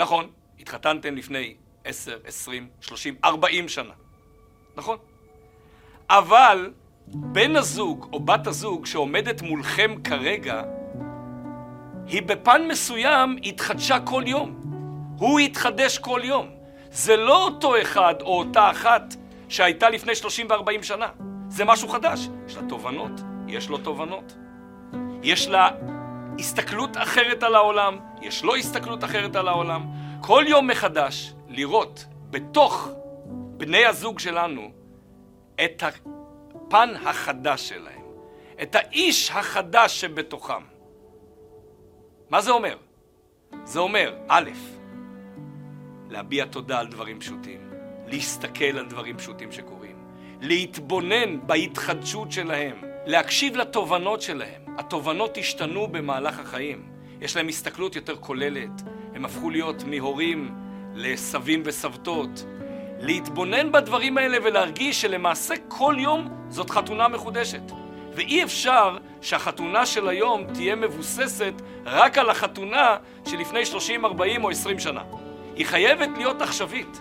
נכון, התחתנתם לפני 10, 20, 30, 40 שנה. נכון. אבל בן הזוג או בת הזוג שעומדת מולכם כרגע, היא בפן מסוים התחדשה כל יום. הוא התחדש כל יום. זה לא אותו אחד או אותה אחת שהייתה לפני 30 ו-40 שנה. זה משהו חדש. יש לה תובנות, יש לו תובנות. יש לה הסתכלות אחרת על העולם, יש לו הסתכלות אחרת על העולם. כל יום מחדש לראות בתוך בני הזוג שלנו את הפן החדש שלהם, את האיש החדש שבתוכם. מה זה אומר? זה אומר, א', להביע תודה על דברים פשוטים, להסתכל על דברים פשוטים שקורים, להתבונן בהתחדשות שלהם, להקשיב לתובנות שלהם. התובנות השתנו במהלך החיים, יש להם הסתכלות יותר כוללת, הם הפכו להיות מהורים לסבים וסבתות. להתבונן בדברים האלה ולהרגיש שלמעשה כל יום זאת חתונה מחודשת. ואי אפשר שהחתונה של היום תהיה מבוססת רק על החתונה שלפני 30, 40 או 20 שנה. היא חייבת להיות עכשווית.